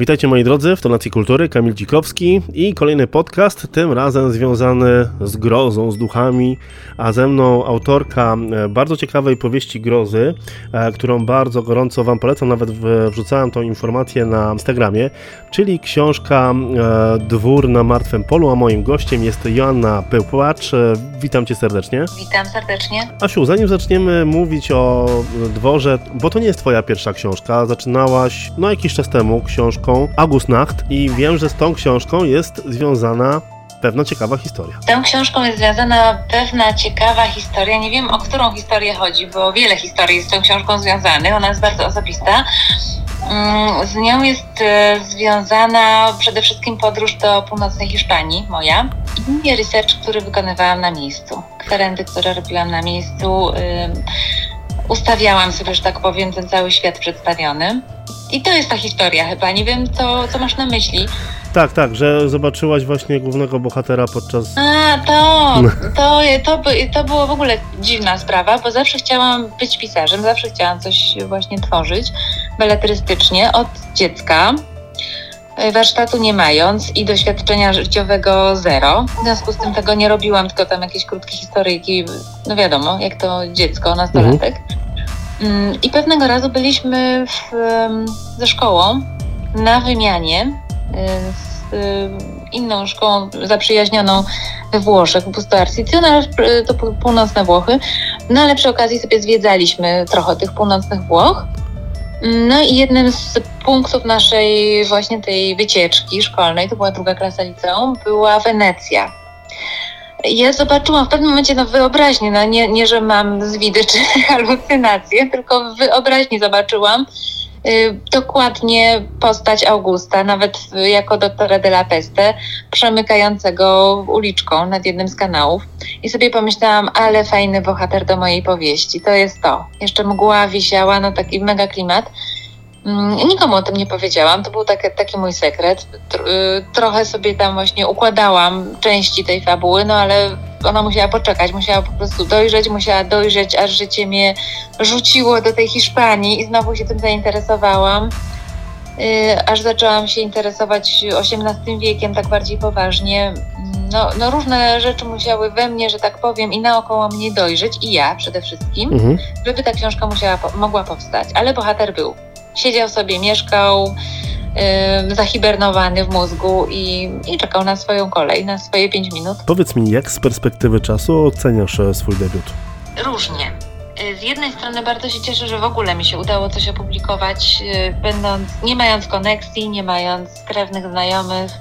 Witajcie moi drodzy w Tonacji Kultury, Kamil Dzikowski i kolejny podcast, tym razem związany z grozą, z duchami, a ze mną autorka e, bardzo ciekawej powieści grozy, e, którą bardzo gorąco Wam polecam, nawet wrzucałem tą informację na Instagramie, czyli książka e, Dwór na Martwym Polu, a moim gościem jest Joanna Pełpłacz. Witam Cię serdecznie. Witam serdecznie. Asiu, zanim zaczniemy mówić o dworze, bo to nie jest Twoja pierwsza książka, zaczynałaś no jakiś czas temu książką książką August Nacht i wiem, że z tą książką jest związana pewna ciekawa historia. Z tą książką jest związana pewna ciekawa historia. Nie wiem, o którą historię chodzi, bo wiele historii jest z tą książką związanych. Ona jest bardzo osobista. Mm, z nią jest e, związana przede wszystkim podróż do północnej Hiszpanii, moja, i research, który wykonywałam na miejscu. Kwerendy, które robiłam na miejscu, ustawiałam sobie, że tak powiem, ten cały świat przedstawiony. I to jest ta historia chyba. Nie wiem, co, co masz na myśli. Tak, tak, że zobaczyłaś właśnie głównego bohatera podczas. A, to, to, to, to było w ogóle dziwna sprawa, bo zawsze chciałam być pisarzem, zawsze chciałam coś właśnie tworzyć beletrystycznie od dziecka. Warsztatu nie mając i doświadczenia życiowego zero. W związku z tym tego nie robiłam, tylko tam jakieś krótkie historyjki, no wiadomo, jak to dziecko, nastolatek. Mhm. Mm, I pewnego razu byliśmy w, ze szkołą na wymianie z inną szkołą zaprzyjaźnioną we Włoszech, w Busto Arsizio, to północne Włochy. No ale przy okazji sobie zwiedzaliśmy trochę tych północnych Włoch. No i jednym z punktów naszej właśnie tej wycieczki szkolnej, to była druga klasa liceum, była Wenecja ja zobaczyłam w pewnym momencie no wyobraźnię, no nie, nie że mam zwidy czy halucynacje, tylko w wyobraźni zobaczyłam y, dokładnie postać Augusta, nawet jako doktora de la Peste, przemykającego uliczką nad jednym z kanałów. I sobie pomyślałam, ale fajny bohater do mojej powieści, to jest to. Jeszcze mgła wisiała, no taki mega klimat. Mm, nikomu o tym nie powiedziałam, to był taki, taki mój sekret. Y, trochę sobie tam właśnie układałam części tej fabuły, no ale ona musiała poczekać, musiała po prostu dojrzeć, musiała dojrzeć, aż życie mnie rzuciło do tej Hiszpanii i znowu się tym zainteresowałam. Y, aż zaczęłam się interesować XVIII wiekiem tak bardziej poważnie. No, no różne rzeczy musiały we mnie, że tak powiem, i naokoło mnie dojrzeć, i ja przede wszystkim, mhm. żeby ta książka musiała, mogła powstać. Ale bohater był siedział sobie, mieszkał, yy, zahibernowany w mózgu i, i czekał na swoją kolej, na swoje 5 minut. Powiedz mi, jak z perspektywy czasu oceniasz e, swój debiut? Różnie. Y, z jednej strony bardzo się cieszę, że w ogóle mi się udało coś opublikować, yy, będąc, nie mając koneksji, nie mając krewnych znajomych,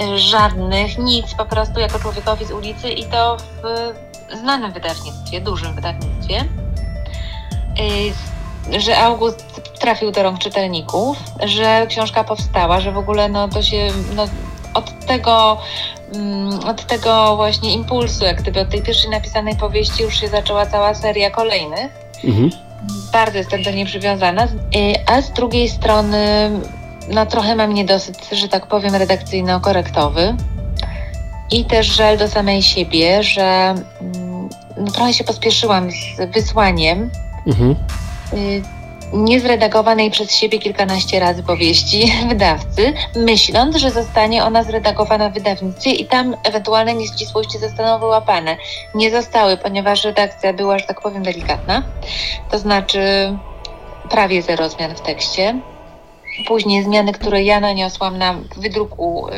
yy, żadnych, nic, po prostu jako człowiekowi z ulicy i to w znanym wydawnictwie, dużym wydawnictwie. Y, że August trafił do rąk czytelników, że książka powstała, że w ogóle no, to się no, od tego mm, od tego właśnie impulsu, jak gdyby od tej pierwszej napisanej powieści już się zaczęła cała seria kolejnych. Mhm. Bardzo jestem do niej przywiązana. A z drugiej strony, no trochę mam niedosyt, że tak powiem, redakcyjno-korektowy. I też żal do samej siebie, że mm, no, trochę się pospieszyłam z wysłaniem. Mhm. Y, niezredagowanej przez siebie kilkanaście razy powieści wydawcy, myśląc, że zostanie ona zredagowana w wydawnictwie i tam ewentualne nieścisłości zostaną wyłapane. Nie zostały, ponieważ redakcja była, że tak powiem, delikatna. To znaczy prawie zero zmian w tekście. Później zmiany, które ja naniosłam na wydruku, y,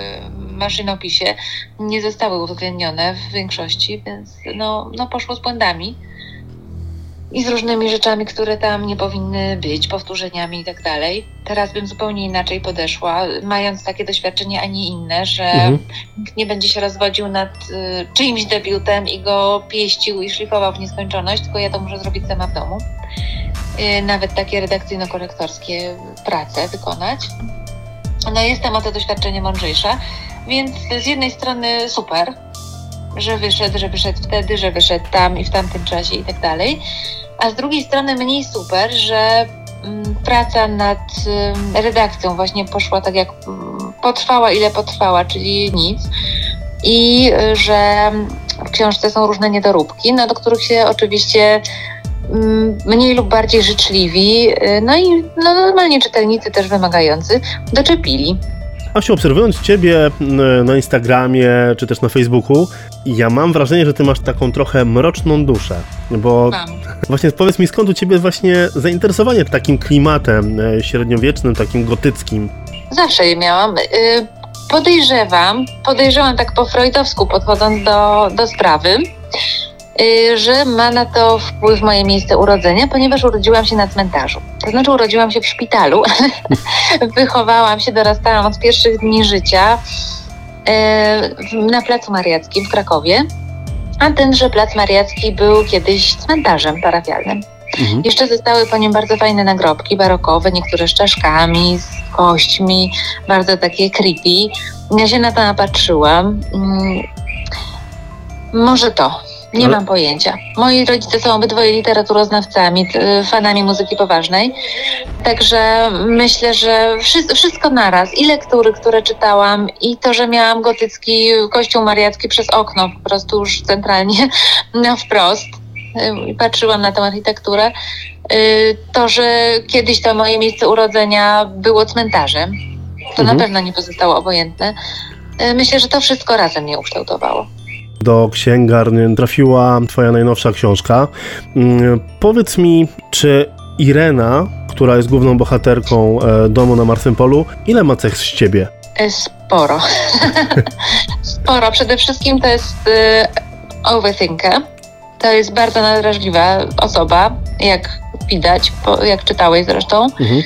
maszynopisie, nie zostały uwzględnione w większości, więc no, no poszło z błędami i z różnymi rzeczami, które tam nie powinny być, powtórzeniami i tak dalej. Teraz bym zupełnie inaczej podeszła, mając takie doświadczenie, a nie inne, że mhm. nikt nie będzie się rozwodził nad y, czyimś debiutem i go pieścił i szlifował w nieskończoność, tylko ja to muszę zrobić sama w domu. Y, nawet takie redakcyjno-korektorskie prace wykonać. No jestem o to doświadczenie mądrzejsza, więc z jednej strony super, że wyszedł, że wyszedł wtedy, że wyszedł tam i w tamtym czasie i tak dalej a z drugiej strony mniej super, że mm, praca nad redakcją właśnie poszła tak jak mm, potrwała, ile potrwała, czyli nic. I y, że w książce są różne niedoróbki, no do których się oczywiście mm, mniej lub bardziej życzliwi, y, no i no, normalnie czytelnicy też wymagający doczepili. Asiu, obserwując Ciebie na Instagramie czy też na Facebooku, ja mam wrażenie, że Ty masz taką trochę mroczną duszę, bo mam. właśnie powiedz mi, skąd u Ciebie właśnie zainteresowanie takim klimatem e, średniowiecznym, takim gotyckim? Zawsze je miałam. Y, podejrzewam, podejrzewam tak po freudowsku podchodząc do, do sprawy, że ma na to wpływ moje miejsce urodzenia, ponieważ urodziłam się na cmentarzu. To znaczy urodziłam się w szpitalu, wychowałam się, dorastałam od pierwszych dni życia y, na Placu Mariackim w Krakowie, a tenże Plac Mariacki był kiedyś cmentarzem parafialnym. Mhm. Jeszcze zostały po nim bardzo fajne nagrobki barokowe, niektóre z czaszkami, z kośćmi, bardzo takie creepy. Ja się na to napatrzyłam. Mm, może to. Nie Ale... mam pojęcia. Moi rodzice są obydwoje literaturoznawcami, fanami muzyki poważnej. Także myślę, że wszystko naraz. I lektury, które czytałam, i to, że miałam gotycki kościół mariacki przez okno, po prostu już centralnie na wprost i patrzyłam na tę architekturę, y, to, że kiedyś to moje miejsce urodzenia było cmentarzem, to mhm. na pewno nie pozostało obojętne. Y, myślę, że to wszystko razem mnie ukształtowało. Do księgarni trafiła Twoja najnowsza książka. Mm, powiedz mi, czy Irena, która jest główną bohaterką e, domu na Martwym Polu, ile ma cech z ciebie? E, sporo. Sporo. Przede wszystkim to jest y, overthinker to jest bardzo nadrażliwa osoba, jak widać, jak czytałeś zresztą. Mhm.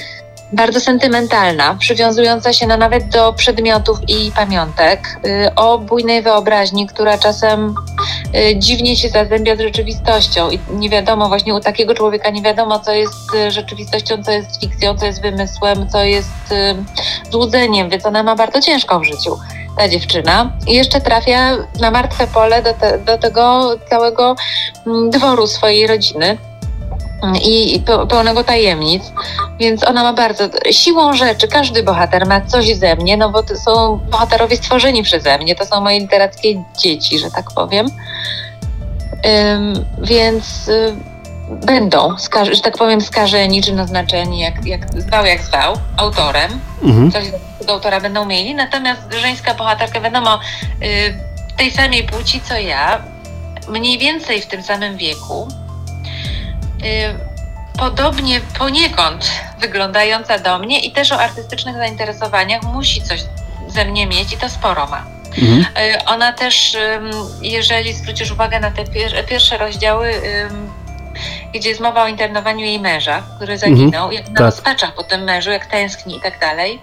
Bardzo sentymentalna, przywiązująca się na nawet do przedmiotów i pamiątek, y, o bujnej wyobraźni, która czasem y, dziwnie się zazębia z rzeczywistością. I nie wiadomo, właśnie u takiego człowieka nie wiadomo, co jest y, rzeczywistością, co jest fikcją, co jest wymysłem, co jest złudzeniem, więc ona ma bardzo ciężko w życiu ta dziewczyna. I jeszcze trafia na martwe pole do, te, do tego całego mm, dworu swojej rodziny i, pełnego tajemnic, więc ona ma bardzo siłą rzeczy, każdy bohater ma coś ze mnie, no bo to są bohaterowie stworzeni przeze mnie, to są moje literackie dzieci, że tak powiem. Ym, więc y, będą, że tak powiem, skażeni czy naznaczeni, jak, jak zwał, jak zwał, autorem. Mhm. Coś do autora będą mieli. Natomiast żeńska bohaterka, wiadomo, y, tej samej płci co ja, mniej więcej w tym samym wieku, podobnie poniekąd wyglądająca do mnie i też o artystycznych zainteresowaniach musi coś ze mnie mieć i to sporo ma. Mhm. Y, ona też, jeżeli zwrócisz uwagę na te pierwsze rozdziały, gdzie jest mowa o internowaniu jej męża, który zaginął, mhm. jak na tak. rozpaczach po tym mężu, jak tęskni i tak dalej.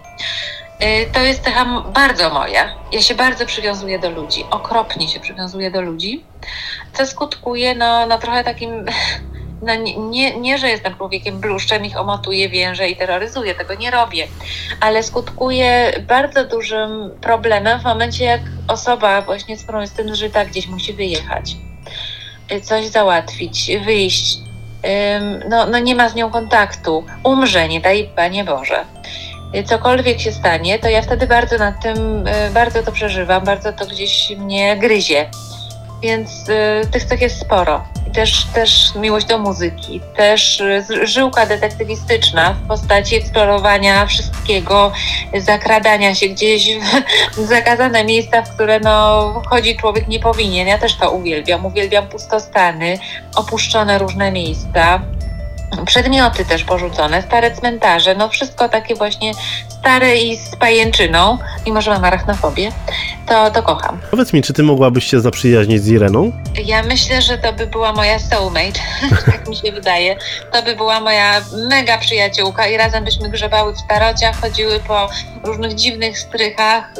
Y, to jest cecha bardzo moja. Ja się bardzo przywiązuję do ludzi, okropnie się przywiązuję do ludzi, co skutkuje no, no trochę takim, no nie, nie, że jestem człowiekiem bluszczem, ich omotuję, więże i terroryzuję, tego nie robię, ale skutkuje bardzo dużym problemem w momencie, jak osoba właśnie z którą jestem żyta gdzieś musi wyjechać, y, coś załatwić, wyjść, no, no nie ma z nią kontaktu, umrze, nie daj Panie Boże cokolwiek się stanie, to ja wtedy bardzo nad tym, y, bardzo to przeżywam, bardzo to gdzieś mnie gryzie. Więc y, tych cech jest sporo. I też, też miłość do muzyki, też y, żyłka detektywistyczna w postaci eksplorowania wszystkiego, zakradania się gdzieś w zakazane miejsca, w które no, chodzi człowiek nie powinien. Ja też to uwielbiam. Uwielbiam pustostany, opuszczone różne miejsca przedmioty też porzucone, stare cmentarze, no wszystko takie właśnie stare i z pajęczyną, mimo że mam arachnofobię, to, to kocham. Powiedz mi, czy ty mogłabyś się zaprzyjaźnić z Ireną? Ja myślę, że to by była moja soulmate, tak mi się wydaje. To by była moja mega przyjaciółka i razem byśmy grzebały w starociach, chodziły po różnych dziwnych strychach,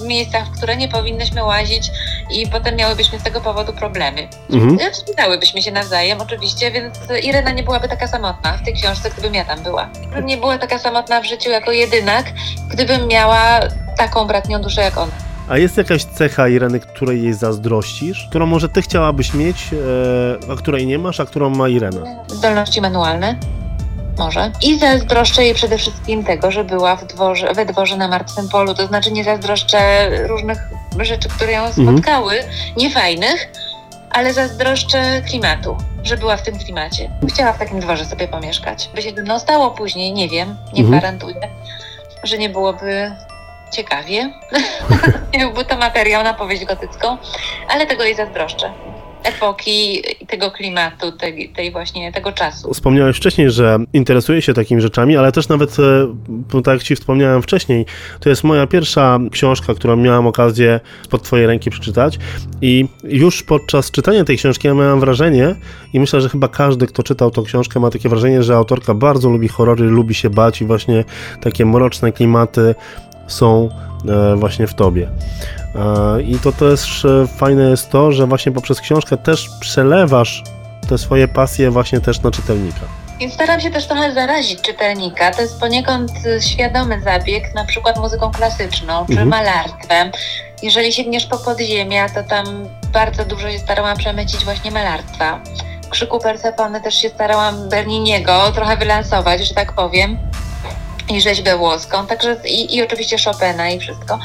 w miejscach, w które nie powinnyśmy łazić i potem miałybyśmy z tego powodu problemy. Mhm. Wspinałybyśmy się nawzajem oczywiście, więc Irena nie byłaby taka samotna w tej książce, gdybym ja tam była. Nie była taka samotna w życiu jako jedynak, gdybym miała taką bratnią duszę jak ona. A jest jakaś cecha Ireny, której jej zazdrościsz, którą może ty chciałabyś mieć, e, a której nie masz, a którą ma Irena? Zdolności manualne. Może. I zazdroszczę jej przede wszystkim tego, że była w dworze, we dworze na martwym polu. To znaczy nie zazdroszczę różnych rzeczy, które ją mhm. spotkały, mhm. niefajnych, ale zazdroszczę klimatu, że była w tym klimacie. Chciała w takim dworze sobie pomieszkać. By się no stało później, nie wiem, nie mhm. gwarantuję, że nie byłoby ciekawie. nie byłby to materiał na powieść gotycką, ale tego jej zazdroszczę epoki, tego klimatu, tej, tej, właśnie tego czasu. Wspomniałeś wcześniej, że interesuje się takimi rzeczami, ale też nawet, e, tak jak Ci wspomniałem wcześniej, to jest moja pierwsza książka, którą miałem okazję pod Twojej ręki przeczytać i już podczas czytania tej książki ja miałem wrażenie i myślę, że chyba każdy, kto czytał tą książkę ma takie wrażenie, że autorka bardzo lubi horrory, lubi się bać i właśnie takie mroczne klimaty są e, właśnie w Tobie. I to też e, fajne jest to, że właśnie poprzez książkę też przelewasz te swoje pasje właśnie też na czytelnika. I staram się też trochę zarazić czytelnika. To jest poniekąd e, świadomy zabieg, na przykład muzyką klasyczną czy mhm. malarstwem. Jeżeli sięgniesz po podziemia, to tam bardzo dużo się starałam przemycić właśnie malarstwa. W krzyku Persefony też się starałam Berniniego trochę wylansować, że tak powiem i rzeźbę włoską, także i, i oczywiście Chopina i wszystko.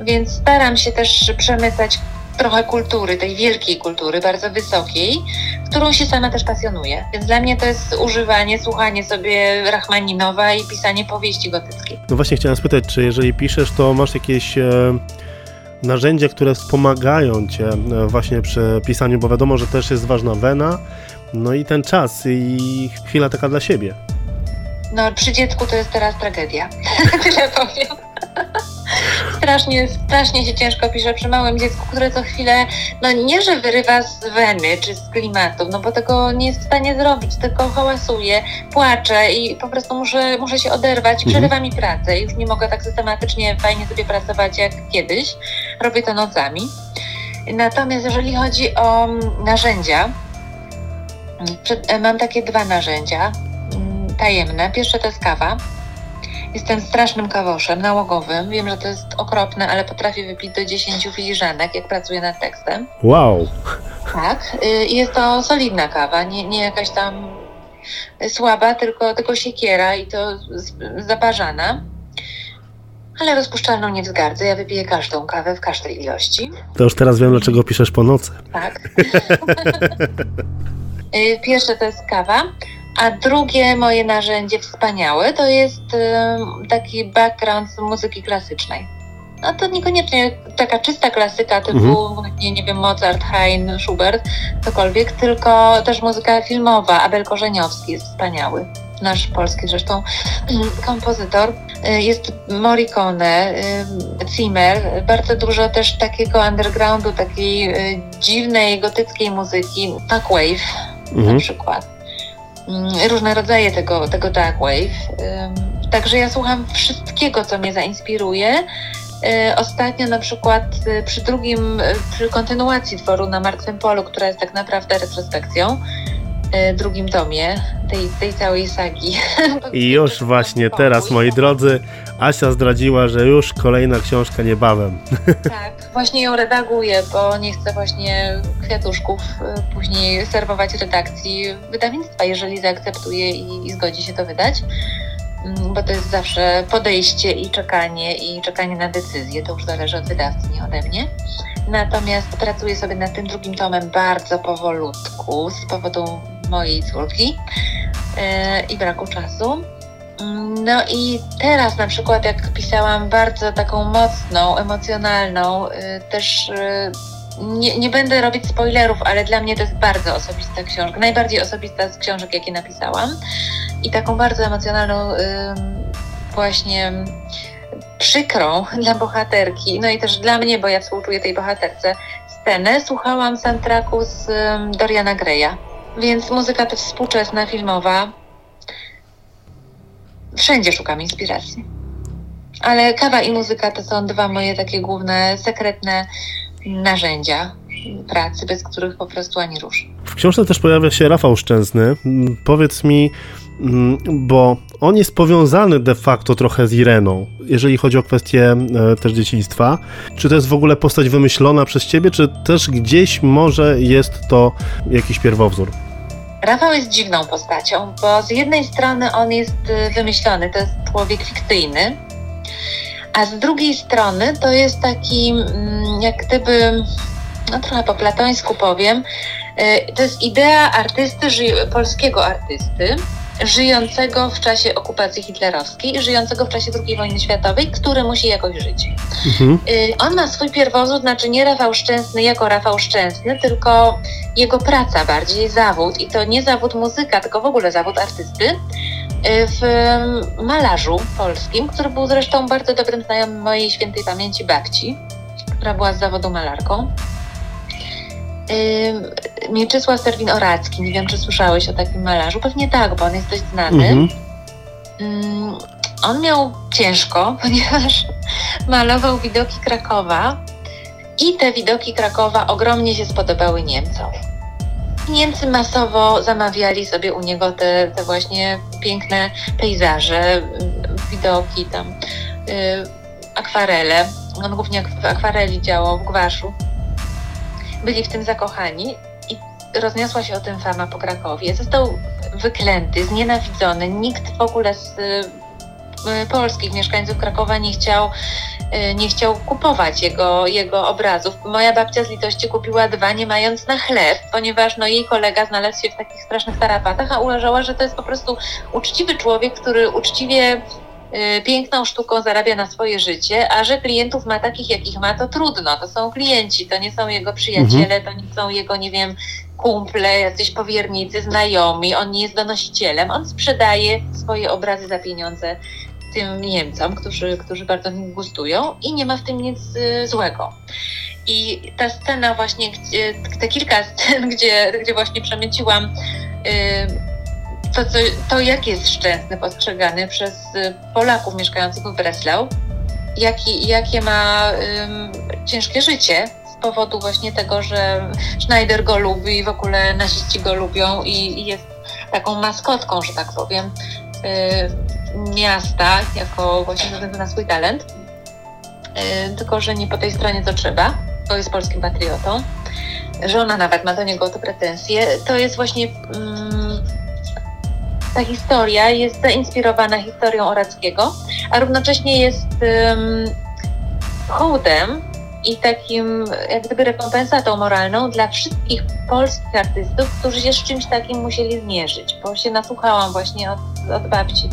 Więc staram się też przemycać trochę kultury, tej wielkiej kultury, bardzo wysokiej, którą się sama też pasjonuję. Więc dla mnie to jest używanie, słuchanie sobie Rachmaninowa i pisanie powieści gotyckiej. No właśnie chciałem spytać, czy jeżeli piszesz, to masz jakieś... E narzędzia, które wspomagają Cię e, właśnie przy pisaniu, bo wiadomo, że też jest ważna wena, no i ten czas i chwila taka dla siebie. No, przy dziecku to jest teraz tragedia. Tyle powiem. strasznie, strasznie się ciężko pisze przy małym dziecku, które co chwilę, no nie, że wyrywa z weny czy z klimatu, no bo tego nie jest w stanie zrobić, tylko hałasuje, płacze i po prostu muszę, muszę się oderwać, mhm. przerywa mi pracę. Już nie mogę tak systematycznie, fajnie sobie pracować jak kiedyś. Robię to nocami. Natomiast jeżeli chodzi o narzędzia, mam takie dwa narzędzia tajemne. Pierwsze to jest kawa. Jestem strasznym kawoszem nałogowym. Wiem, że to jest okropne, ale potrafię wypić do 10 filiżanek, jak pracuję nad tekstem. Wow! Tak. Y, I jest to solidna kawa, nie, nie jakaś tam słaba, tylko, tylko siekiera i to zaparzana. Ale rozpuszczalną nie wzgardzę. Ja wypiję każdą kawę w każdej ilości. To już teraz wiem, dlaczego piszesz po nocy. Tak. Y, pierwsze to jest kawa. A drugie moje narzędzie wspaniałe to jest taki background z muzyki klasycznej. No to niekoniecznie taka czysta klasyka typu, mhm. nie, nie wiem, Mozart, Haydn, Schubert, cokolwiek, tylko też muzyka filmowa. Abel Korzeniowski jest wspaniały. Nasz polski zresztą kompozytor. Y, jest Morricone, Zimmer, bardzo dużo też takiego undergroundu, takiej y, dziwnej, gotyckiej muzyki, Wave mhm. na przykład. Mm, różne rodzaje tego, tego dark wave. Także ja słucham wszystkiego, co mnie zainspiruje. Y, ostatnio na przykład y, przy drugim, y, przy kontynuacji tworu na Martwym Polu, która jest tak naprawdę retrospekcją, drugim tomie tej, tej całej sagi. I już właśnie teraz, moi drodzy, Asia zdradziła, że już kolejna książka niebawem. Tak, właśnie ją redaguję, bo nie chcę właśnie kwiatuszków y, później serwować redakcji wydawnictwa, jeżeli zaakceptuje i, i zgodzi się to wydać mm, bo to jest zawsze podejście i czekanie i czekanie na decyzję. To już zależy od wydawcy, nie ode mnie. Natomiast pracuję sobie nad tym drugim tomem bardzo powolutku z powodu mojej córki yy, i braku czasu. No i teraz na przykład jak pisałam bardzo taką mocną, emocjonalną, y, też y, nie, nie, będę robić spoilerów, ale dla mnie to jest bardzo osobista książka, najbardziej osobista z książek, jakie napisałam. I taką bardzo emocjonalną, właśnie przykrą dla bohaterki, no i też dla mnie, bo ja współczuję tej bohaterce, scenę słuchałam soundtracku z Doriana Greya. Więc muzyka to współczesna, filmowa, wszędzie szukam inspiracji. Ale kawa i muzyka to są dwa moje takie główne, sekretne narzędzia pracy, bez których po prostu ani rusz. W książce też pojawia się Rafał Szczęsny. Powiedz mi, mm, bo on jest powiązany de facto trochę z Ireną, jeżeli chodzi o kwestię e, też dzieciństwa. Czy to jest w ogóle postać wymyślona przez ciebie, czy też gdzieś może jest to jakiś pierwowzór? Rafał jest dziwną postacią, bo z jednej strony on jest y, wymyślony, to jest człowiek fikcyjny, a z drugiej strony to jest taki mm, jak gdyby no trochę po platońsku powiem, y, to jest idea artysty, polskiego artysty, żyjącego w czasie okupacji hitlerowskiej, żyjącego w czasie II wojny światowej, który musi jakoś żyć. Mhm. Y, on ma swój pierwowzód, znaczy nie Rafał Szczęsny jako Rafał Szczęsny, tylko jego praca bardziej, zawód i to nie zawód muzyka, tylko w ogóle zawód artysty y, w malarzu polskim, który był zresztą bardzo dobrym znajomym mojej świętej pamięci babci, która była z zawodu malarką. Mieczysław Serwin-Oracki, nie wiem, czy słyszałeś o takim malarzu. Pewnie tak, bo on jest dość znany. Mhm. On miał ciężko, ponieważ malował widoki Krakowa i te widoki Krakowa ogromnie się spodobały Niemcom. Niemcy masowo zamawiali sobie u niego te, te właśnie piękne pejzaże, widoki tam, yy, akwarele. On głównie w akwareli działał, w gwaszu byli w tym zakochani rozniosła się o tym fama po Krakowie. Został wyklęty, znienawidzony. Nikt w ogóle z y, polskich mieszkańców Krakowa nie chciał, y, nie chciał kupować jego, jego obrazów. Moja babcia z litości kupiła dwa, nie mając na chleb, ponieważ no, jej kolega znalazł się w takich strasznych tarapatach, a uważała, że to jest po prostu uczciwy człowiek, który uczciwie Y, piękną sztuką zarabia na swoje życie, a że klientów ma takich, jakich ma, to trudno. To są klienci, to nie są jego przyjaciele, mhm. to nie są jego, nie wiem, kumple, jacyś powiernicy, znajomi. On nie jest donosicielem. On sprzedaje swoje obrazy za pieniądze tym Niemcom, którzy, którzy bardzo nim gustują i nie ma w tym nic y, złego. I ta scena właśnie, gdzie, te kilka scen, gdzie, gdzie właśnie przemyciłam y, to, to, to jak jest szczęsny postrzegany przez y, Polaków mieszkających w Breslau, jaki, jakie ma um, ciężkie życie z powodu właśnie tego, że Schneider go lubi i w ogóle naziści go lubią i, i jest taką maskotką, że tak powiem, y, miasta, jako właśnie ze względu na swój talent. Y, tylko, że nie po tej stronie co trzeba, bo jest polskim patriotą. Żona nawet ma do niego o to pretensje. To jest właśnie mm, ta historia jest zainspirowana historią Orackiego, a równocześnie jest um, hołdem i takim jak gdyby rekompensatą moralną dla wszystkich polskich artystów, którzy się z czymś takim musieli zmierzyć, bo się nasłuchałam właśnie od, od babci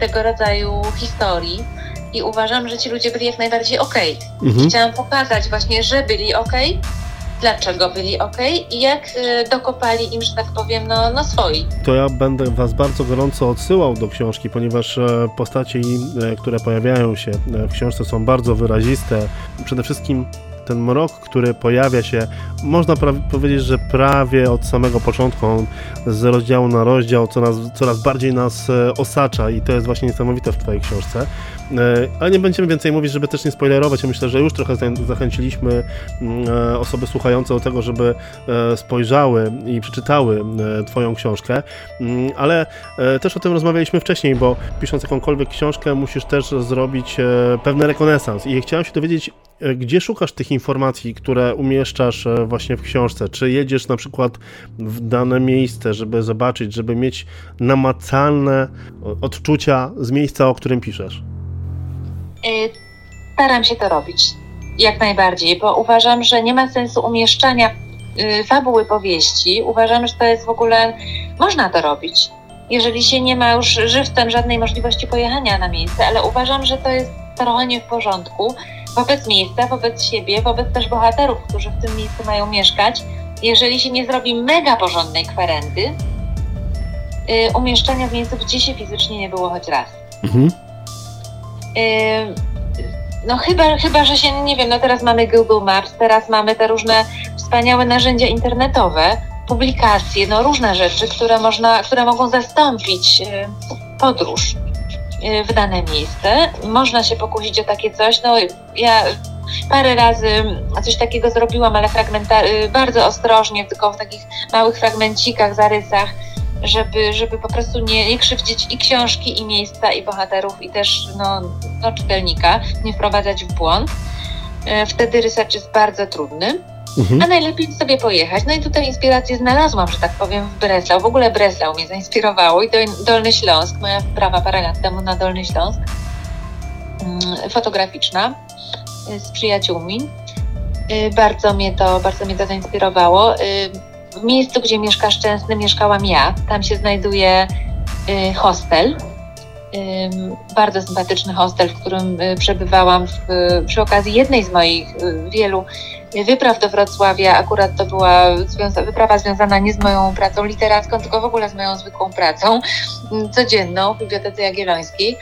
tego rodzaju historii i uważam, że ci ludzie byli jak najbardziej okej. Okay. Mhm. Chciałam pokazać właśnie, że byli okej, okay, dlaczego byli ok i jak y, dokopali im, że tak powiem, no, no swoi. To ja będę Was bardzo gorąco odsyłał do książki, ponieważ e, postaci, e, które pojawiają się w książce są bardzo wyraziste. Przede wszystkim ten mrok, który pojawia się, można powiedzieć, że prawie od samego początku, on z rozdziału na rozdział coraz, coraz bardziej nas e, osacza i to jest właśnie niesamowite w Twojej książce. E, ale nie będziemy więcej mówić, żeby też nie spoilerować. myślę, że już trochę zachęciliśmy mm, e, osoby słuchające do tego, żeby spojrzały i przeczytały Twoją książkę, mm, ale też o tym rozmawialiśmy wcześniej, bo pisząc jakąkolwiek książkę, musisz też zrobić pewny rekonesans. I chciałem się dowiedzieć, gdzie szukasz tych informacji, które umieszczasz e, właśnie w książce? Czy jedziesz na przykład w dane miejsce, żeby zobaczyć, żeby mieć namacalne odczucia z miejsca, o którym piszesz? E, staram się to robić. Jak najbardziej, bo uważam, że nie ma sensu umieszczania y, fabuły powieści. Uważam, że to jest w ogóle. Można to robić. Jeżeli się nie ma już żywcem żadnej możliwości pojechania na miejsce, ale uważam, że to jest trochę nie w porządku wobec miejsca, wobec siebie, wobec też bohaterów, którzy w tym miejscu mają mieszkać, jeżeli się nie zrobi mega porządnej kwerendy, yy, umieszczania w miejscu, gdzie się fizycznie nie było choć raz. Mhm. Yy, no chyba, chyba, że się, nie wiem, no teraz mamy Google Maps, teraz mamy te różne wspaniałe narzędzia internetowe, publikacje, no różne rzeczy, które można, które mogą zastąpić yy, podróż. Y, w dane miejsce. Można się pokusić o takie coś. No ja parę razy coś takiego zrobiłam, ale fragmentar- bardzo ostrożnie, tylko w takich małych fragmencikach, zarysach, żeby, żeby po prostu nie, nie krzywdzić i książki, i miejsca, i bohaterów, i też no, no czytelnika, nie wprowadzać w błąd. Y, wtedy research jest bardzo trudny. Mhm. A najlepiej sobie pojechać. No i tutaj inspirację znalazłam, że tak powiem, w Breslau. W ogóle Breslau mnie zainspirowało i Dolny Śląsk, moja wprawa parę lat temu na Dolny Śląsk, mm, fotograficzna y, z przyjaciółmi. Bardzo mnie to, bardzo mnie to zainspirowało. W miejscu, gdzie mieszka Szczęsny, mieszkałam ja. Tam się znajduje hostel. Bardzo sympatyczny hostel, w którym przebywałam w, przy okazji jednej z moich wielu wypraw do Wrocławia. Akurat to była związa wyprawa związana nie z moją pracą literacką, tylko w ogóle z moją zwykłą pracą codzienną w Bibliotece Jagiellońskiej.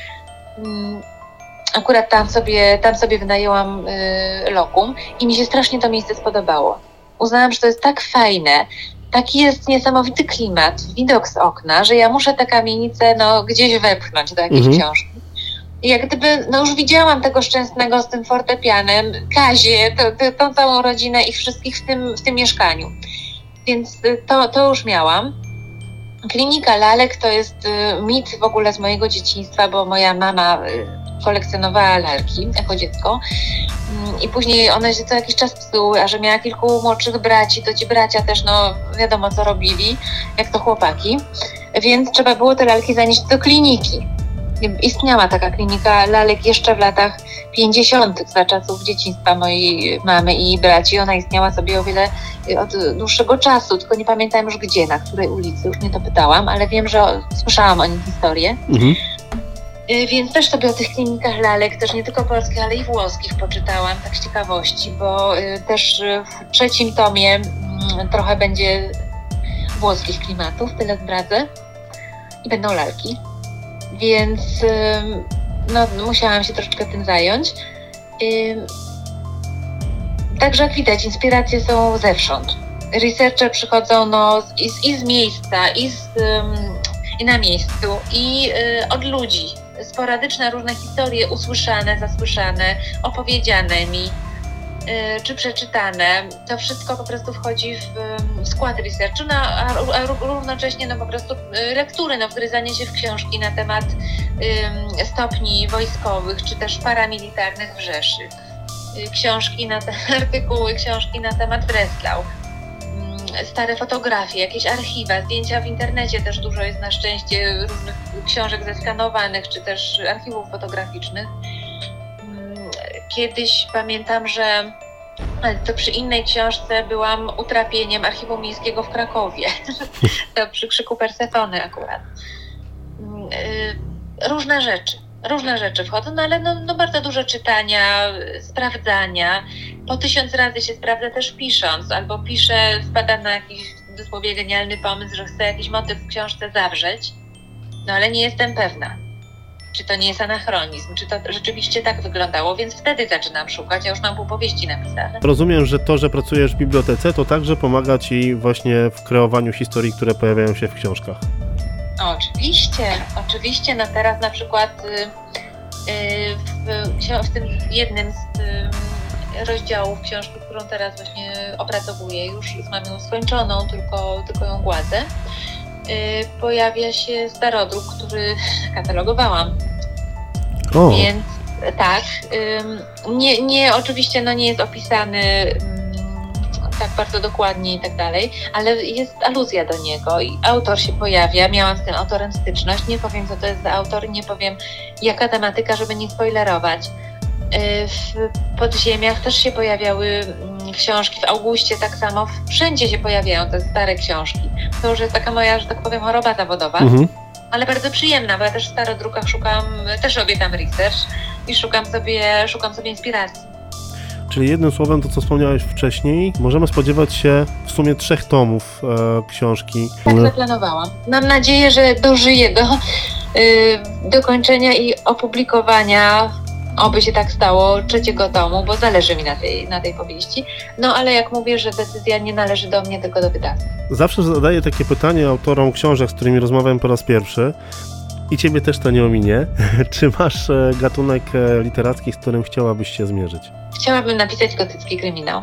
Akurat tam sobie, tam sobie wynajęłam y, lokum i mi się strasznie to miejsce spodobało. Uznałam, że to jest tak fajne, taki jest niesamowity klimat, widok z okna, że ja muszę tę kamienicę no, gdzieś wepchnąć do jakiejś mhm. książki. I jak gdyby, no już widziałam tego szczęsnego z tym fortepianem, Kazie, to, tą całą rodzinę, ich wszystkich w tym, w tym mieszkaniu. Więc y, to, to już miałam. Klinika lalek to jest y, mit w ogóle z mojego dzieciństwa, bo moja mama kolekcjonowała lalki jako dziecko mm, i później one się co jakiś czas psuły, a że miała kilku młodszych braci, to ci bracia też no wiadomo co robili, jak to chłopaki, więc trzeba było te lalki zanieść do kliniki. Istniała taka klinika lalek jeszcze w latach 50. za czasów dzieciństwa mojej mamy i braci. Ona istniała sobie o wiele od dłuższego czasu, tylko nie pamiętam już gdzie, na której ulicy, już nie to pytałam, ale wiem, że słyszałam o niej historię. Mhm. Y, więc też sobie o tych klinikach lalek, też nie tylko polskich, ale i włoskich poczytałam, tak z ciekawości, bo y, też w trzecim tomie mm, trochę będzie włoskich klimatów, tyle zdradzę. I będą lalki. Więc no, musiałam się troszeczkę tym zająć. Także jak widać, inspiracje są zewsząd. Researcher przychodzą no, i, z, i z miejsca, i, z, i na miejscu, i y, od ludzi sporadyczne różne historie usłyszane, zasłyszane, opowiedziane mi, y, czy przeczytane, to wszystko po prostu wchodzi w, skład researchu, no, a, równocześnie no, po prostu y, lektury, no, wgryzanie się w książki na temat stopni wojskowych, czy też paramilitarnych w Rzeszy. Y, książki na te artykuły, książki na temat Breslau stare fotografie, jakieś archiwa, zdjęcia w internecie też dużo jest na szczęście różnych książek zeskanowanych, czy też archiwów fotograficznych. Mm, kiedyś pamiętam, że to przy innej książce byłam utrapieniem archiwum miejskiego w Krakowie. to przy krzyku Persefony akurat. Mm, y, różne rzeczy różne rzeczy wchodzą, no ale no, no bardzo dużo czytania, sprawdzania. Po tysiąc razy się sprawdza też pisząc, albo piszę, wpadam na jakiś dosłownie genialny pomysł, że chcę jakiś motyw w książce zawrzeć, no ale nie jestem pewna, czy to nie jest anachronizm, czy to rzeczywiście tak wyglądało, więc wtedy zaczynam szukać, ja już mam pół powieści napisane. Rozumiem, że to, że pracujesz w bibliotece, to także pomaga Ci właśnie w kreowaniu historii, które pojawiają się w książkach. Oczywiście, oczywiście. No teraz na przykład y, y, w, w tym jednym z y, rozdziałów książki, którą teraz właśnie opracowuję, już mam ją skończoną, tylko, tylko ją gładzę, pojawia się starodruk, który katalogowałam. O. Więc tak, nie, nie oczywiście no nie jest opisany tak bardzo dokładnie i tak dalej, ale jest aluzja do niego i autor się pojawia. Miałam z tym autorem styczność. Nie powiem, co to jest za autor, nie powiem, jaka tematyka, żeby nie spoilerować. Y, w podziemiach też się pojawiały mm, książki, w Augustie tak samo, wszędzie się pojawiają te stare książki. To już jest taka moja, że tak powiem, choroba zawodowa. Mhm ale bardzo przyjemna, bo ja też w starodrukach szukam, też robię tam research i szukam sobie, szukam sobie inspiracji. Czyli jednym słowem, to co wspomniałeś wcześniej, możemy spodziewać się w sumie trzech tomów e, książki. Tak zaplanowałam. Mam nadzieję, że dożyję do y, dokończenia i opublikowania oby się tak stało, trzeciego tomu, bo zależy mi na tej, na tej powieści. No ale jak mówię, że decyzja nie należy do mnie, tylko do wydawcy. Zawsze zadaję takie pytanie autorom książek, z którymi rozmawiam po raz pierwszy. I ciebie też to nie ominie. Czy masz e, gatunek e, literacki, z którym chciałabyś się zmierzyć? Chciałabym napisać gotycki kryminał.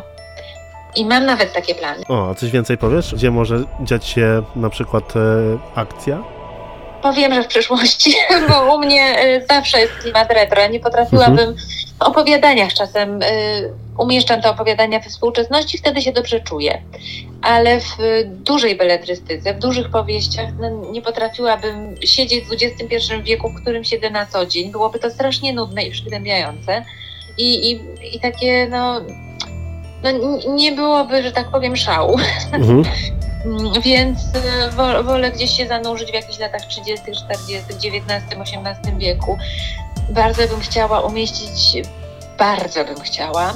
I mam nawet takie plany. O, a coś więcej powiesz? Gdzie może dziać się na przykład e, akcja? Powiem, że w przyszłości, bo u mnie e, zawsze jest klimat retro. Nie potrafiłabym mhm. w opowiadaniach czasem y, umieszczam te opowiadania we współczesności, wtedy się dobrze czuję. Ale w dużej beletrystyce, w dużych powieściach no, nie potrafiłabym siedzieć w XXI wieku, w którym siedzę na co dzień. Byłoby to strasznie nudne i przygnębiające i, i, i takie, no, no, nie byłoby, że tak powiem, szału. Mhm. Więc e, wolę gdzieś się zanurzyć w jakichś latach 30., 40., XIX, XVIII wieku. Bardzo bym chciała umieścić, bardzo bym chciała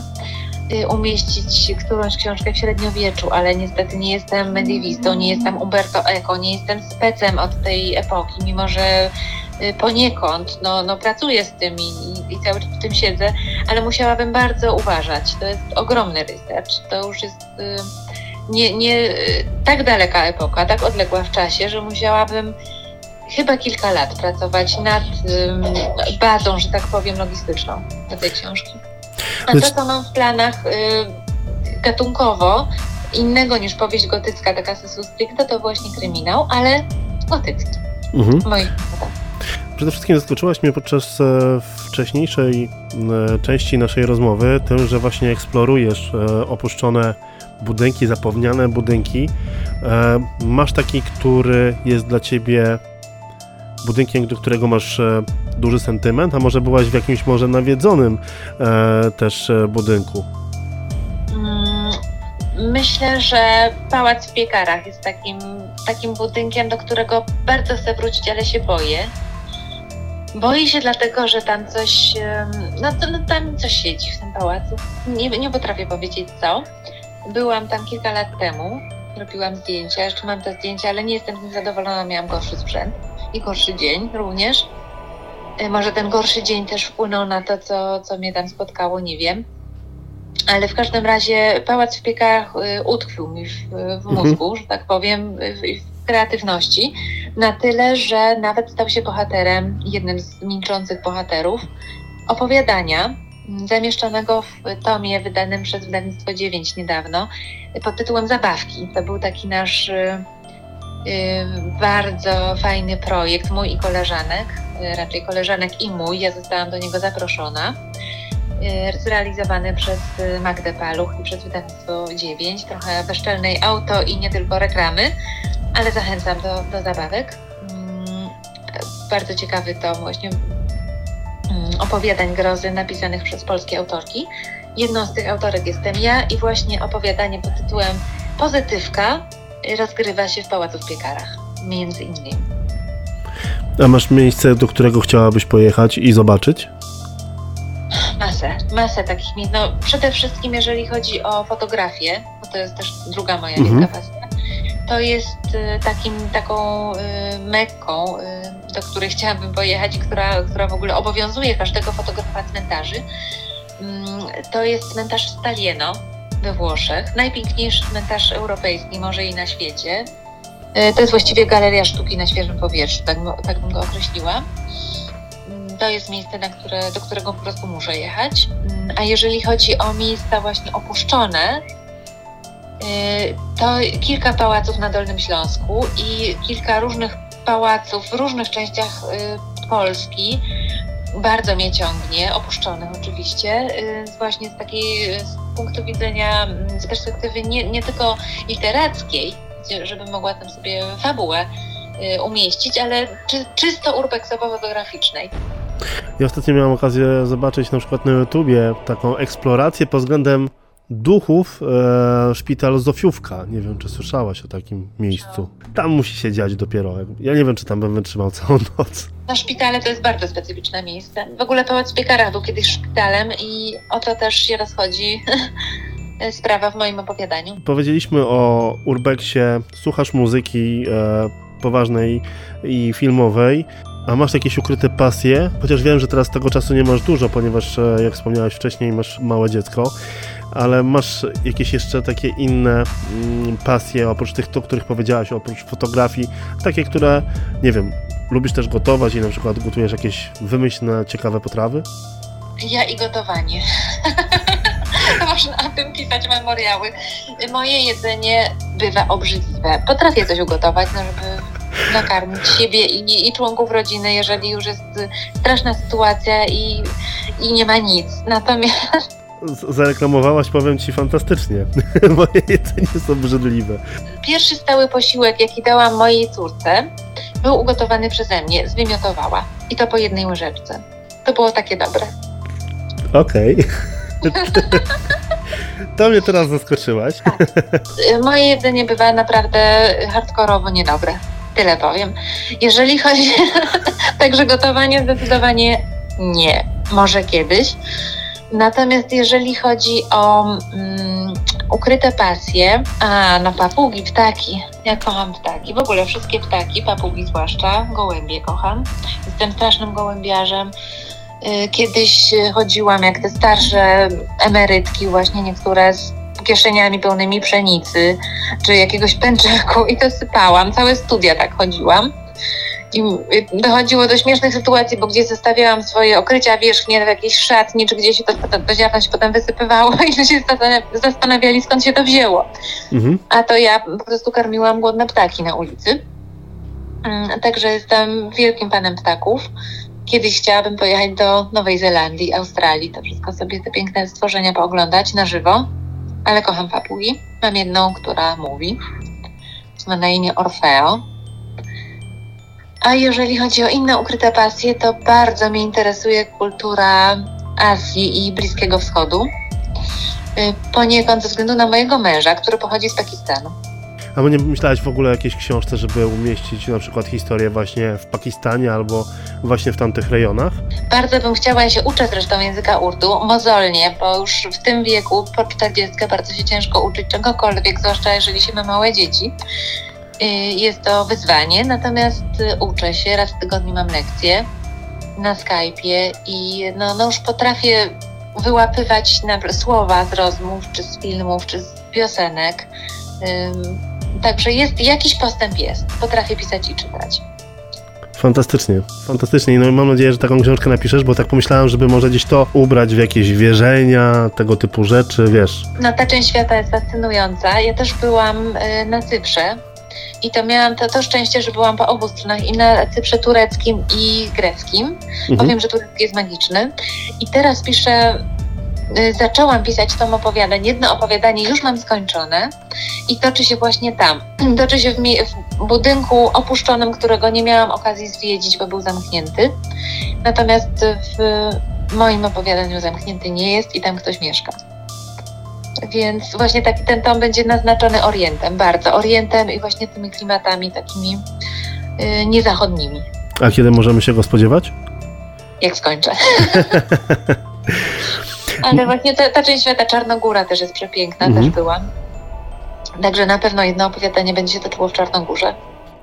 y, umieścić którąś książkę w średniowieczu, ale niestety nie jestem mediewistą, nie jestem Umberto Eco, nie jestem specem od tej epoki, mimo że y, poniekąd no, no pracuję z tym i, i cały czas w tym siedzę, ale musiałabym bardzo uważać. To jest ogromny research. To już jest y, nie, nie tak daleka epoka, tak odległa w czasie, że musiałabym chyba kilka lat pracować nad bazą, że tak powiem, logistyczną do tej książki. A to, co mam w planach y, gatunkowo, innego niż powieść gotycka, taka sensu stricte, to właśnie kryminał, ale gotycki. Mhm. Moich Przede wszystkim zaskoczyłaś mnie podczas e, wcześniejszej e, części naszej rozmowy tym, że właśnie eksplorujesz e, opuszczone budynki, zapomniane budynki. Masz taki, który jest dla ciebie budynkiem, do którego masz duży sentyment, a może byłaś w jakimś może nawiedzonym też budynku? Mm, myślę, że Pałac w Piekarach jest takim, takim budynkiem, do którego bardzo chcę wrócić, ale się boję. Boję się dlatego, że tam coś, no, no tam coś siedzi w tym pałacu. Nie, nie potrafię powiedzieć co. Byłam tam kilka lat temu, robiłam zdjęcia, jeszcze mam te zdjęcia, ale nie jestem z tym zadowolona, miałam gorszy sprzęt i gorszy dzień również. E, może ten gorszy dzień też wpłynął na to, co, co mnie tam spotkało, nie wiem. Ale w każdym razie pałac w piekach e, utkwił mi w, w mózgu, mhm. że tak powiem, w, w, kreatywności, na tyle, że nawet stał się bohaterem, jednym z milczących bohaterów opowiadania zamieszczonego w tomie wydanym przez wydawnictwo 9 niedawno pod tytułem Zabawki. To był taki nasz Y, bardzo fajny projekt, mój i koleżanek, y, raczej koleżanek i mój. Ja zostałam do niego zaproszona. Y, zrealizowany przez Magdę Paluch i przez wydawnictwo 9. Trochę bezczelnej auto i nie tylko reklamy, ale zachęcam do, do zabawek. Mm, bardzo ciekawy to właśnie mm, opowiadań grozy napisanych przez polskie autorki. Jedną z tych autorek jestem ja i właśnie opowiadanie pod tytułem Pozytywka rozgrywa się w Pałacu w Piekarach, między innymi. A masz miejsce, do którego chciałabyś pojechać i zobaczyć? Masę, masę takich miejsc. No, przede wszystkim, jeżeli chodzi o fotografię, bo to jest też druga moja mhm. wielka pasja, to jest y, takim, taką y, mekką, y, do której chciałabym pojechać która, która w ogóle obowiązuje każdego fotografa cmentarzy. Mm, to jest cmentarz Stalieno, we Włoszech. Najpiękniejszy cmentarz europejski, może i na świecie. To jest właściwie galeria sztuki na świeżym powietrzu, tak, tak bym go określiła. Mm, to jest miejsce, na które, do którego po prostu muszę jechać. Mm, a jeżeli chodzi o miejsca właśnie opuszczone, to kilka pałaców na Dolnym Śląsku i kilka różnych pałaców w różnych częściach e, Polski, bardzo mnie ciągnie, opuszczonych oczywiście, y, właśnie z takiej z punktu widzenia, z perspektywy nie, nie tylko literackiej, żeby mogła tam sobie fabułę umieścić, ale czy, czysto urbexowo-fotograficznej. Ja ostatnio miałem okazję zobaczyć na przykład na YouTubie taką eksplorację pod względem duchów e, szpital Zofiówka. Nie wiem, czy słyszałaś o takim miejscu. Tam musi się dziać dopiero. Ja nie wiem, czy tam bym wytrzymał całą noc. Na szpitale to jest bardzo specyficzne miejsce. W ogóle Pałac Piekarach był kiedyś szpitalem i o to też się rozchodzi sprawa w moim opowiadaniu. Powiedzieliśmy o urbexie, słuchasz muzyki e, poważnej i filmowej. A masz jakieś ukryte pasje? Chociaż wiem, że teraz tego czasu nie masz dużo, ponieważ, e, jak wspomniałeś wcześniej, masz małe dziecko ale masz jakieś jeszcze takie inne mm, pasje, oprócz tych, o których powiedziałaś, oprócz fotografii, takie, które, nie wiem, lubisz też gotować i na przykład gotujesz jakieś wymyślne, ciekawe potrawy? Ja i gotowanie. Można o tym pisać memoriały. Moje jedzenie bywa obrzydliwe. Potrafię coś ugotować, no żeby nakarmić siebie i, i członków rodziny, jeżeli już jest straszna sytuacja i, i nie ma nic. Natomiast zareklamowałaś, powiem ci, fantastycznie. Moje jedzenie jest obrzydliwe. Pierwszy stały posiłek, jaki dałam mojej córce, był ugotowany przeze mnie, zwymiotowała. I to po jednej łyżeczce. To było takie dobre. Okej. Okay. To mnie teraz zaskoczyłaś. Tak. Moje jedzenie bywa naprawdę hardkorowo niedobre. Tyle powiem. Jeżeli chodzi... Także gotowanie zdecydowanie nie. Może kiedyś. Natomiast jeżeli chodzi o mm, ukryte pasje, a no papugi, ptaki. Ja kocham ptaki. W ogóle wszystkie ptaki, papugi zwłaszcza, gołębie kocham. Jestem strasznym gołębiarzem. Y, kiedyś chodziłam jak te starsze emerytki, właśnie niektóre z kieszeniami pełnymi pszenicy czy jakiegoś pęczeku i to sypałam. Całe studia tak chodziłam. I dochodziło do śmiesznych sytuacji, bo gdzieś zostawiałam swoje okrycia wierzchnie w jakiejś szatni, czy gdzieś to, to, to ziarno się potem wysypywało i się zastanawiali, skąd się to wzięło. Mhm. A to ja po prostu karmiłam głodne ptaki na ulicy. Mm, także jestem wielkim panem ptaków. Kiedyś chciałabym pojechać do Nowej Zelandii, Australii, to wszystko sobie te piękne stworzenia pooglądać na żywo, ale kocham papugi. Mam jedną, która mówi. Ma na imię Orfeo a jeżeli chodzi o inne ukryte pasje, to bardzo mnie interesuje kultura Azji i Bliskiego Wschodu. Y, poniekąd ze względu na mojego męża, który pochodzi z Pakistanu. A nie myślałaś w ogóle o jakiejś książce, żeby umieścić na przykład historię właśnie w Pakistanie albo właśnie w tamtych rejonach? Bardzo bym chciała, ja się uczę zresztą języka urdu, mozolnie, bo już w tym wieku, po 40 bardzo się ciężko uczyć czegokolwiek, zwłaszcza jeżeli się ma małe dzieci. Y, jest to wyzwanie, natomiast y, uczę się, raz w tygodniu mam lekcje na Skype'ie i no, no już potrafię wyłapywać słowa z rozmów, czy z filmów, czy z piosenek. Także jest, jakiś postęp jest. Potrafię pisać i czytać. Fantastycznie, fantastycznie. No i mam nadzieję, że taką książkę napiszesz, bo tak pomyślałam, żeby może gdzieś to ubrać w jakieś wierzenia, tego typu rzeczy, wiesz. No ta część świata jest fascynująca. Ja też byłam y, na Cyprze i to miałam to, to szczęście, że byłam po obu stronach i na Cyprze tureckim i greckim. Mhm. Powiem, że turecki jest magiczny. I teraz piszę y, zaczęłam pisać tom opowiadań. Jedno opowiadanie już mam skończone i toczy się właśnie tam. Toczy się w, w, budynku opuszczonym, którego nie miałam okazji zwiedzić, bo był zamknięty. Natomiast w moim opowiadaniu zamknięty nie jest i tam ktoś mieszka. Więc właśnie taki ten tom będzie naznaczony Orientem, bardzo Orientem i właśnie tymi klimatami takimi yy, niezachodnimi. A kiedy możemy się go spodziewać? Jak skończę. Ale właśnie ta, ta, część świata Czarnogóra też jest przepiękna, mhm. też byłam. Także na pewno jedno opowiadanie będzie się toczyło w Czarnogórze.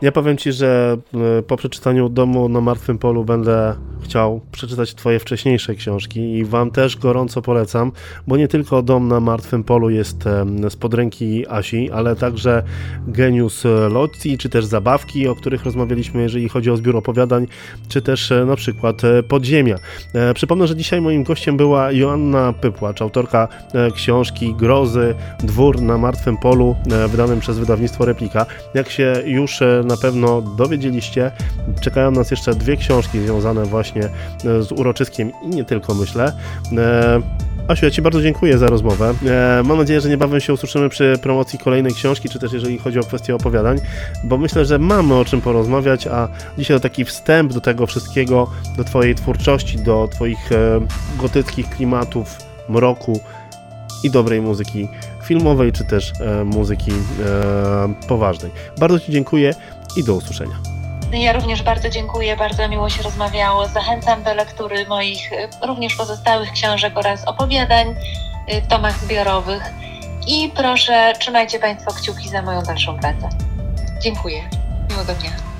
Ja powiem Ci, że e, po przeczytaniu Domu na Martwym Polu będę chciał przeczytać Twoje wcześniejsze książki i Wam też gorąco polecam, bo nie tylko Dom na Martwym Polu jest spod ręki Asi, ale także Genius Lotti, czy też Zabawki, o których rozmawialiśmy, jeżeli chodzi o zbiór opowiadań, czy też e, na przykład e, Podziemia. Przypomnę, że dzisiaj moim gościem była Joanna Pypłacz, autorka książki Grozy, Dwór na Martwym Polu, wydanym przez wydawnictwo Replika. Jak się już na pewno dowiedzieliście, czekają nas jeszcze dwie książki związane właśnie e, z uroczyskiem i nie tylko, myślę. E, Asiu, ja Ci bardzo dziękuję za rozmowę. E, mam nadzieję, że niebawem się usłyszymy przy promocji kolejnej książki, czy też jeżeli chodzi o kwestię opowiadań, bo myślę, że mamy o czym porozmawiać, a dzisiaj to taki wstęp do tego wszystkiego, do Twojej twórczości, do Twoich gotyckich klimatów, mroku i dobrej muzyki filmowej, czy też muzyki poważnej. Bardzo Ci dziękuję i do usłyszenia. Ja również bardzo dziękuję, bardzo miło się rozmawiało. Zachęcam do lektury moich y, również pozostałych książek oraz opowiadań y, w tomach zbiorowych. I proszę, trzymajcie Państwo kciuki za moją dalszą pracę. Dziękuję. Miłego dnia.